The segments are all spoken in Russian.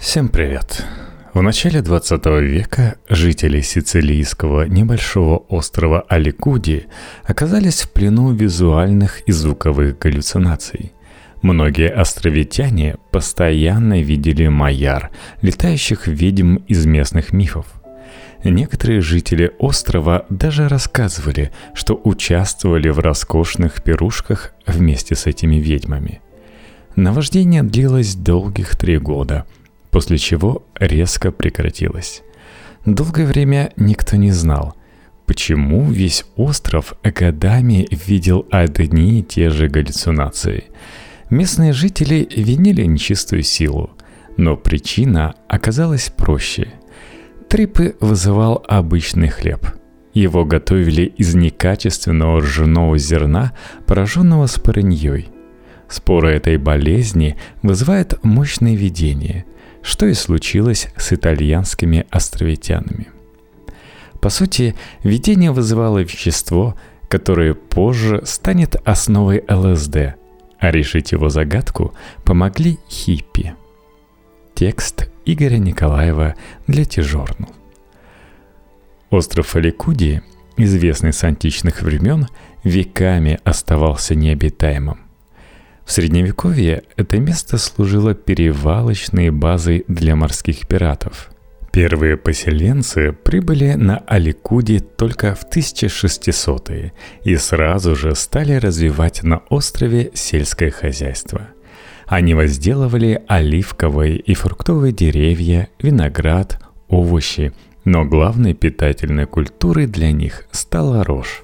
Всем привет! В начале 20 века жители сицилийского небольшого острова Аликуди оказались в плену визуальных и звуковых галлюцинаций. Многие островитяне постоянно видели маяр, летающих ведьм из местных мифов. Некоторые жители острова даже рассказывали, что участвовали в роскошных пирушках вместе с этими ведьмами. Наваждение длилось долгих три года – после чего резко прекратилось. Долгое время никто не знал, почему весь остров годами видел одни и те же галлюцинации. Местные жители винили нечистую силу, но причина оказалась проще. Трипы вызывал обычный хлеб. Его готовили из некачественного ржаного зерна, пораженного спорыньей. Споры этой болезни вызывают мощное видение – что и случилось с итальянскими островитянами. По сути, видение вызывало вещество, которое позже станет основой ЛСД, а решить его загадку помогли хиппи. Текст Игоря Николаева для Тижорнул. Остров Аликуди, известный с античных времен, веками оставался необитаемым. В Средневековье это место служило перевалочной базой для морских пиратов. Первые поселенцы прибыли на Аликуди только в 1600-е и сразу же стали развивать на острове сельское хозяйство. Они возделывали оливковые и фруктовые деревья, виноград, овощи, но главной питательной культурой для них стала рожь.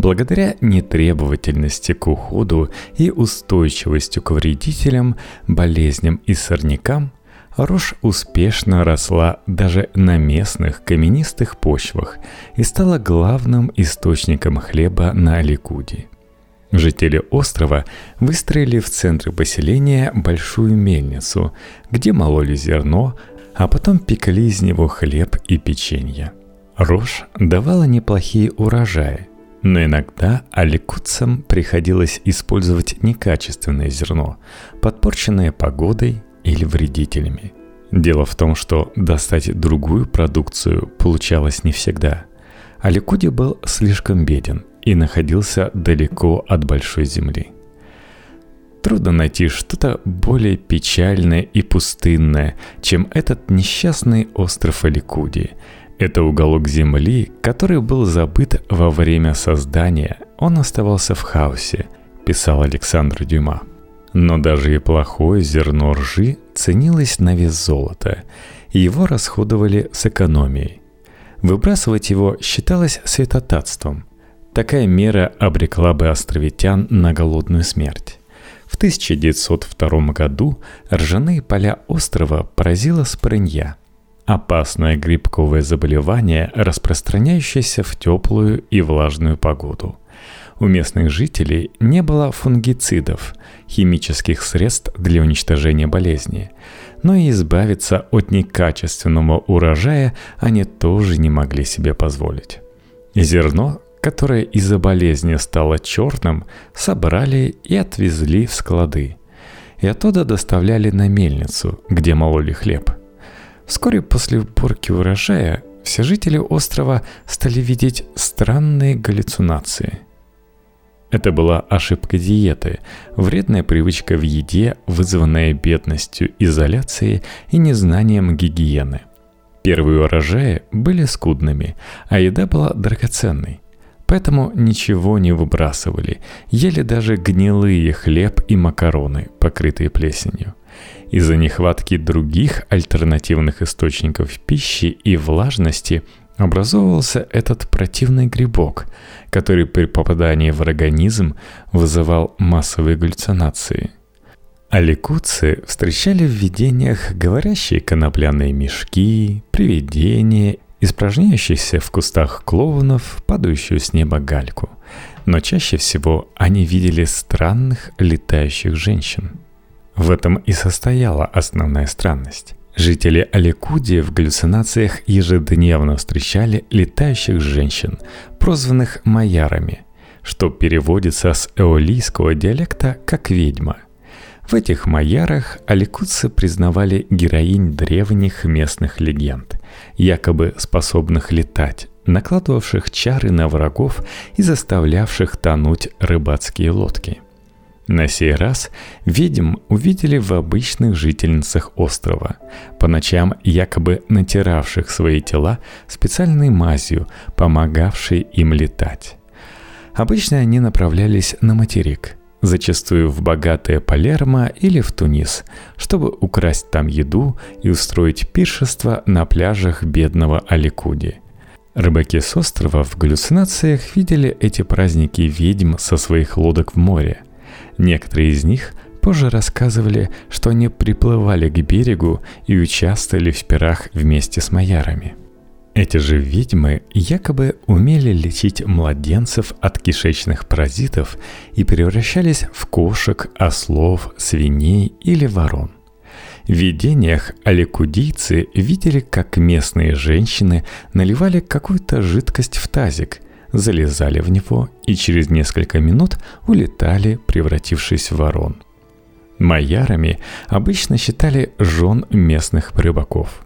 Благодаря нетребовательности к уходу и устойчивостью к вредителям, болезням и сорнякам, рожь успешно росла даже на местных каменистых почвах и стала главным источником хлеба на Аликуде. Жители острова выстроили в центре поселения большую мельницу, где мололи зерно, а потом пекли из него хлеб и печенье. Рожь давала неплохие урожаи, но иногда аликутцам приходилось использовать некачественное зерно, подпорченное погодой или вредителями. Дело в том, что достать другую продукцию получалось не всегда. Аликуди был слишком беден и находился далеко от большой земли. Трудно найти что-то более печальное и пустынное, чем этот несчастный остров Аликуди – это уголок Земли, который был забыт во время создания. Он оставался в хаосе, писал Александр Дюма. Но даже и плохое зерно ржи ценилось на вес золота, его расходовали с экономией. Выбрасывать его считалось святотатством. Такая мера обрекла бы островитян на голодную смерть. В 1902 году ржаные поля острова поразила спрынья – Опасное грибковое заболевание, распространяющееся в теплую и влажную погоду. У местных жителей не было фунгицидов, химических средств для уничтожения болезни. Но и избавиться от некачественного урожая они тоже не могли себе позволить. Зерно, которое из-за болезни стало черным, собрали и отвезли в склады. И оттуда доставляли на мельницу, где мололи хлеб – Вскоре после уборки урожая все жители острова стали видеть странные галлюцинации. Это была ошибка диеты, вредная привычка в еде, вызванная бедностью, изоляцией и незнанием гигиены. Первые урожаи были скудными, а еда была драгоценной. Поэтому ничего не выбрасывали, ели даже гнилые хлеб и макароны, покрытые плесенью. Из-за нехватки других альтернативных источников пищи и влажности образовывался этот противный грибок, который при попадании в организм вызывал массовые галлюцинации. Аликутцы встречали в видениях говорящие конопляные мешки, привидения, испражняющихся в кустах клоунов, падающую с неба гальку. Но чаще всего они видели странных летающих женщин – в этом и состояла основная странность. Жители Аликуди в галлюцинациях ежедневно встречали летающих женщин, прозванных майярами, что переводится с эолийского диалекта как «ведьма». В этих майярах аликутцы признавали героинь древних местных легенд, якобы способных летать, накладывавших чары на врагов и заставлявших тонуть рыбацкие лодки. На сей раз ведьм увидели в обычных жительницах острова, по ночам якобы натиравших свои тела специальной мазью, помогавшей им летать. Обычно они направлялись на материк, зачастую в богатое Палермо или в Тунис, чтобы украсть там еду и устроить пиршество на пляжах бедного Аликуди – Рыбаки с острова в галлюцинациях видели эти праздники ведьм со своих лодок в море. Некоторые из них позже рассказывали, что они приплывали к берегу и участвовали в пирах вместе с маярами. Эти же ведьмы якобы умели лечить младенцев от кишечных паразитов и превращались в кошек, ослов, свиней или ворон. В видениях аликудийцы видели, как местные женщины наливали какую-то жидкость в тазик, залезали в него и через несколько минут улетали, превратившись в ворон. Майярами обычно считали жен местных рыбаков.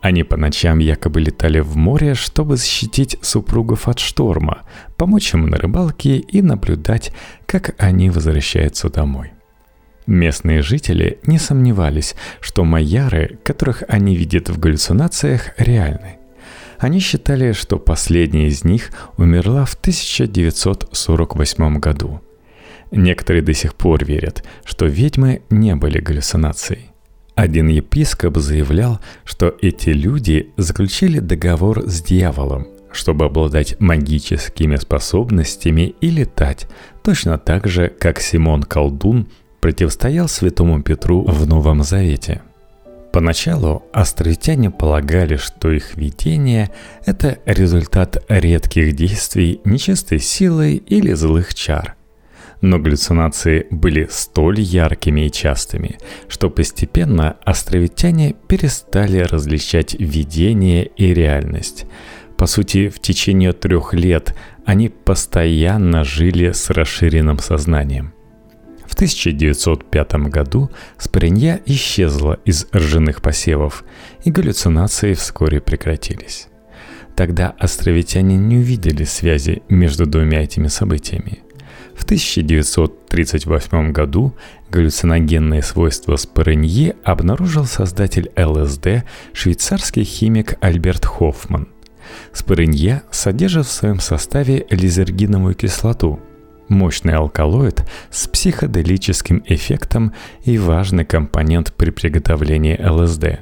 Они по ночам якобы летали в море, чтобы защитить супругов от шторма, помочь им на рыбалке и наблюдать, как они возвращаются домой. Местные жители не сомневались, что майяры, которых они видят в галлюцинациях, реальны. Они считали, что последняя из них умерла в 1948 году. Некоторые до сих пор верят, что ведьмы не были галлюцинацией. Один епископ заявлял, что эти люди заключили договор с дьяволом, чтобы обладать магическими способностями и летать, точно так же, как Симон Колдун противостоял святому Петру в Новом Завете. Поначалу островитяне полагали, что их видение – это результат редких действий нечистой силой или злых чар. Но галлюцинации были столь яркими и частыми, что постепенно островитяне перестали различать видение и реальность. По сути, в течение трех лет они постоянно жили с расширенным сознанием. В 1905 году спринья исчезла из ржаных посевов, и галлюцинации вскоре прекратились. Тогда островитяне не увидели связи между двумя этими событиями. В 1938 году галлюциногенные свойства споренье обнаружил создатель ЛСД, швейцарский химик Альберт Хоффман. Споренье содержит в своем составе лизергиновую кислоту – Мощный алкалоид с психоделическим эффектом и важный компонент при приготовлении ЛСД.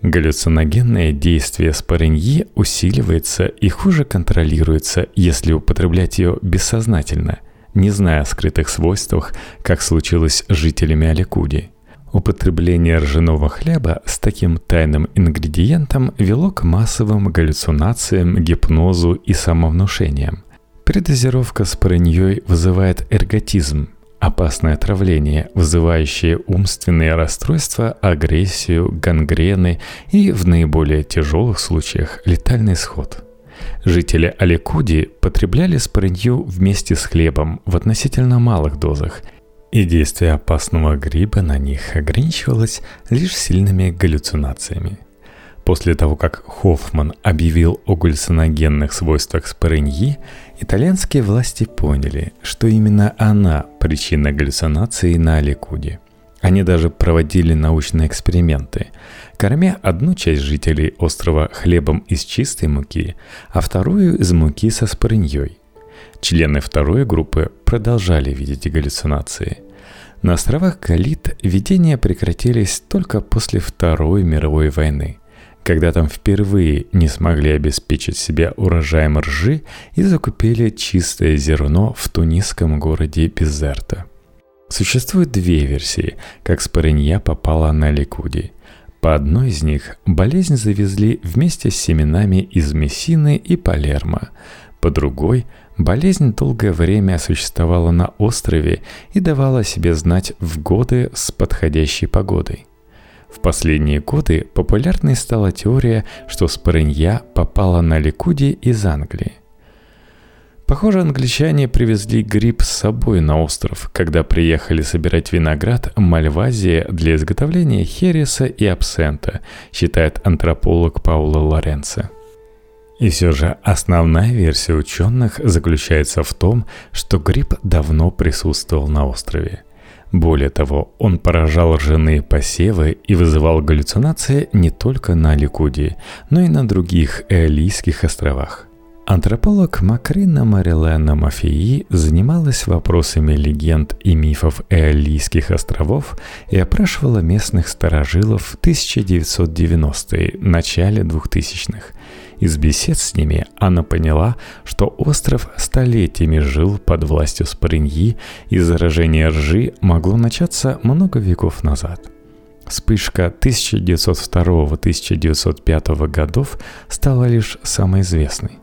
Галлюциногенное действие спореньи усиливается и хуже контролируется, если употреблять ее бессознательно, не зная о скрытых свойствах, как случилось с жителями Аликуди. Употребление ржаного хлеба с таким тайным ингредиентом вело к массовым галлюцинациям, гипнозу и самовнушениям. Передозировка с параньей вызывает эрготизм, опасное отравление, вызывающее умственные расстройства, агрессию, гангрены и в наиболее тяжелых случаях летальный исход. Жители Аликуди потребляли спорынью вместе с хлебом в относительно малых дозах, и действие опасного гриба на них ограничивалось лишь сильными галлюцинациями – После того, как Хоффман объявил о галлюциногенных свойствах спорыньи, итальянские власти поняли, что именно она причина галлюцинации на Аликуде. Они даже проводили научные эксперименты, кормя одну часть жителей острова хлебом из чистой муки, а вторую из муки со спорыньей. Члены второй группы продолжали видеть галлюцинации. На островах Галит видения прекратились только после Второй мировой войны – когда там впервые не смогли обеспечить себя урожаем ржи и закупили чистое зерно в тунисском городе Безерта. Существует две версии, как спорынья попала на Ликуди. По одной из них болезнь завезли вместе с семенами из Мессины и Палермо. По другой болезнь долгое время существовала на острове и давала себе знать в годы с подходящей погодой – в последние годы популярной стала теория, что спорынья попала на Ликуди из Англии. Похоже, англичане привезли гриб с собой на остров, когда приехали собирать виноград Мальвазия для изготовления хереса и абсента, считает антрополог Паула Лоренцо. И все же основная версия ученых заключается в том, что гриб давно присутствовал на острове. Более того, он поражал ржаные посевы и вызывал галлюцинации не только на Ликудии, но и на других Эолийских островах. Антрополог Макрина Марилена Мафии занималась вопросами легенд и мифов Эолийских островов и опрашивала местных старожилов в 1990-е, начале 2000-х. Из бесед с ними она поняла, что остров столетиями жил под властью Спариньи, и заражение ржи могло начаться много веков назад. Вспышка 1902-1905 годов стала лишь самой известной.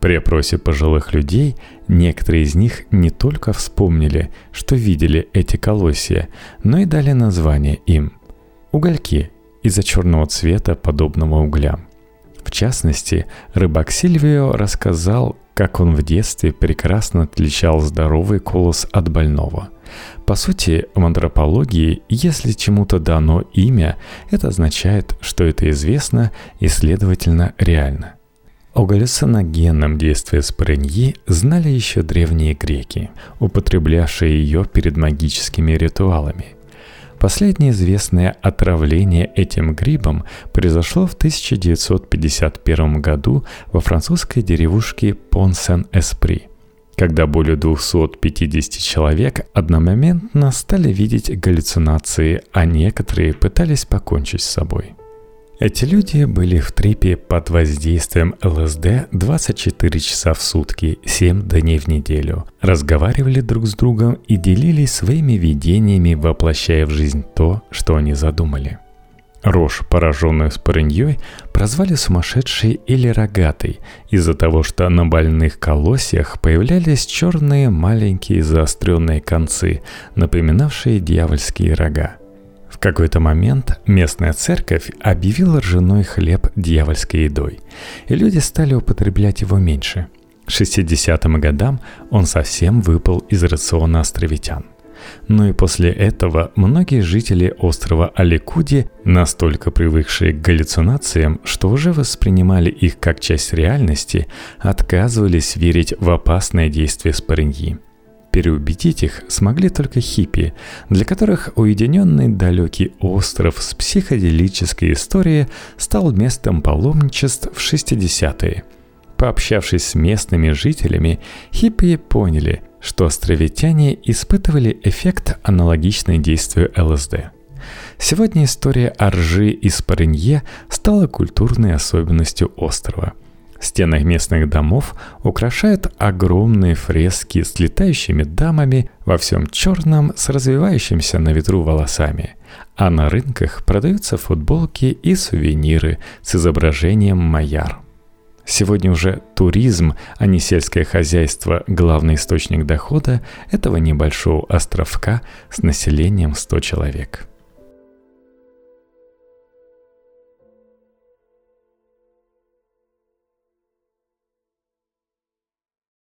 При опросе пожилых людей некоторые из них не только вспомнили, что видели эти колосья, но и дали название им – угольки из-за черного цвета, подобного углям. В частности, рыбак Сильвио рассказал, как он в детстве прекрасно отличал здоровый колос от больного. По сути, в антропологии, если чему-то дано имя, это означает, что это известно и, следовательно, реально. О галлюциногенном действии спореньи знали еще древние греки, употреблявшие ее перед магическими ритуалами. Последнее известное отравление этим грибом произошло в 1951 году во французской деревушке Пон-Сен-Эспри, когда более 250 человек одномоментно стали видеть галлюцинации, а некоторые пытались покончить с собой. Эти люди были в трипе под воздействием ЛСД 24 часа в сутки, 7 дней в неделю, разговаривали друг с другом и делились своими видениями, воплощая в жизнь то, что они задумали. Рожь, пораженную спорыньей, прозвали сумасшедшей или рогатой из-за того, что на больных колосьях появлялись черные маленькие заостренные концы, напоминавшие дьявольские рога. Какой-то момент местная церковь объявила ржаной хлеб дьявольской едой, и люди стали употреблять его меньше. К 60-м годам он совсем выпал из рациона островитян. Но и после этого многие жители острова Аликуди, настолько привыкшие к галлюцинациям, что уже воспринимали их как часть реальности, отказывались верить в опасное действие спареньи. Переубедить их смогли только хиппи, для которых уединенный далекий остров с психоделической историей стал местом паломничеств в 60-е. Пообщавшись с местными жителями, хиппи поняли, что островитяне испытывали эффект, аналогичный действию ЛСД. Сегодня история о ржи из Паренье стала культурной особенностью острова – Стены местных домов украшают огромные фрески с летающими дамами во всем черном с развивающимся на ветру волосами. А на рынках продаются футболки и сувениры с изображением маяр. Сегодня уже туризм, а не сельское хозяйство, главный источник дохода этого небольшого островка с населением 100 человек.